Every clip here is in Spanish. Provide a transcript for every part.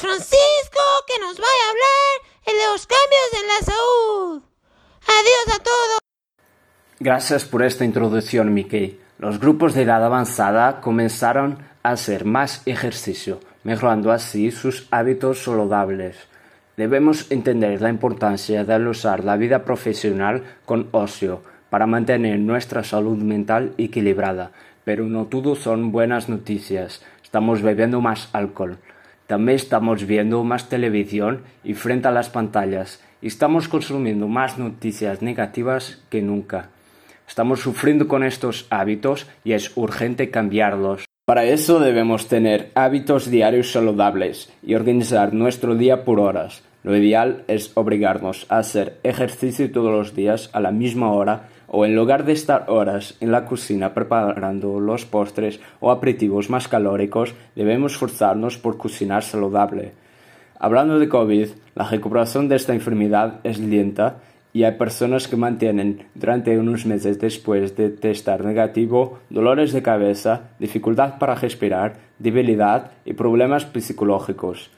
Francisco, que nos va a hablar de los cambios en la salud. Adiós a todos. Gracias por esta introducción, Mickey. Los grupos de edad avanzada comenzaron a hacer más ejercicio, mejorando así sus hábitos saludables. Debemos entender la importancia de usar la vida profesional con ocio para mantener nuestra salud mental equilibrada, pero no todo son buenas noticias. Estamos bebiendo más alcohol. También estamos viendo más televisión y frente a las pantallas. Y estamos consumiendo más noticias negativas que nunca. Estamos sufriendo con estos hábitos y es urgente cambiarlos. Para eso debemos tener hábitos diarios saludables y organizar nuestro día por horas. Lo ideal es obligarnos a hacer ejercicio todos los días a la misma hora o en lugar de estar horas en la cocina preparando los postres o aperitivos más calóricos, debemos forzarnos por cocinar saludable. Hablando de COVID, la recuperación de esta enfermedad es lenta y hay personas que mantienen durante unos meses después de testar negativo dolores de cabeza, dificultad para respirar, debilidad y problemas psicológicos.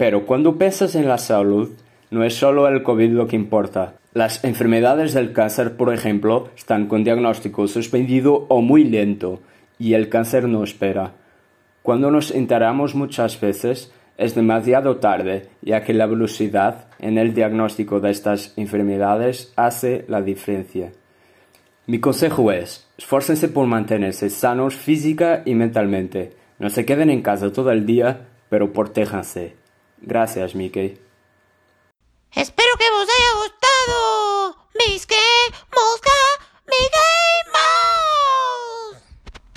Pero cuando piensas en la salud, no es solo el COVID lo que importa. Las enfermedades del cáncer, por ejemplo, están con diagnóstico suspendido o muy lento, y el cáncer no espera. Cuando nos enteramos muchas veces, es demasiado tarde, ya que la velocidad en el diagnóstico de estas enfermedades hace la diferencia. Mi consejo es, esfuércense por mantenerse sanos física y mentalmente. No se queden en casa todo el día, pero protéjanse. Gracias, Mickey. Espero que os haya gustado.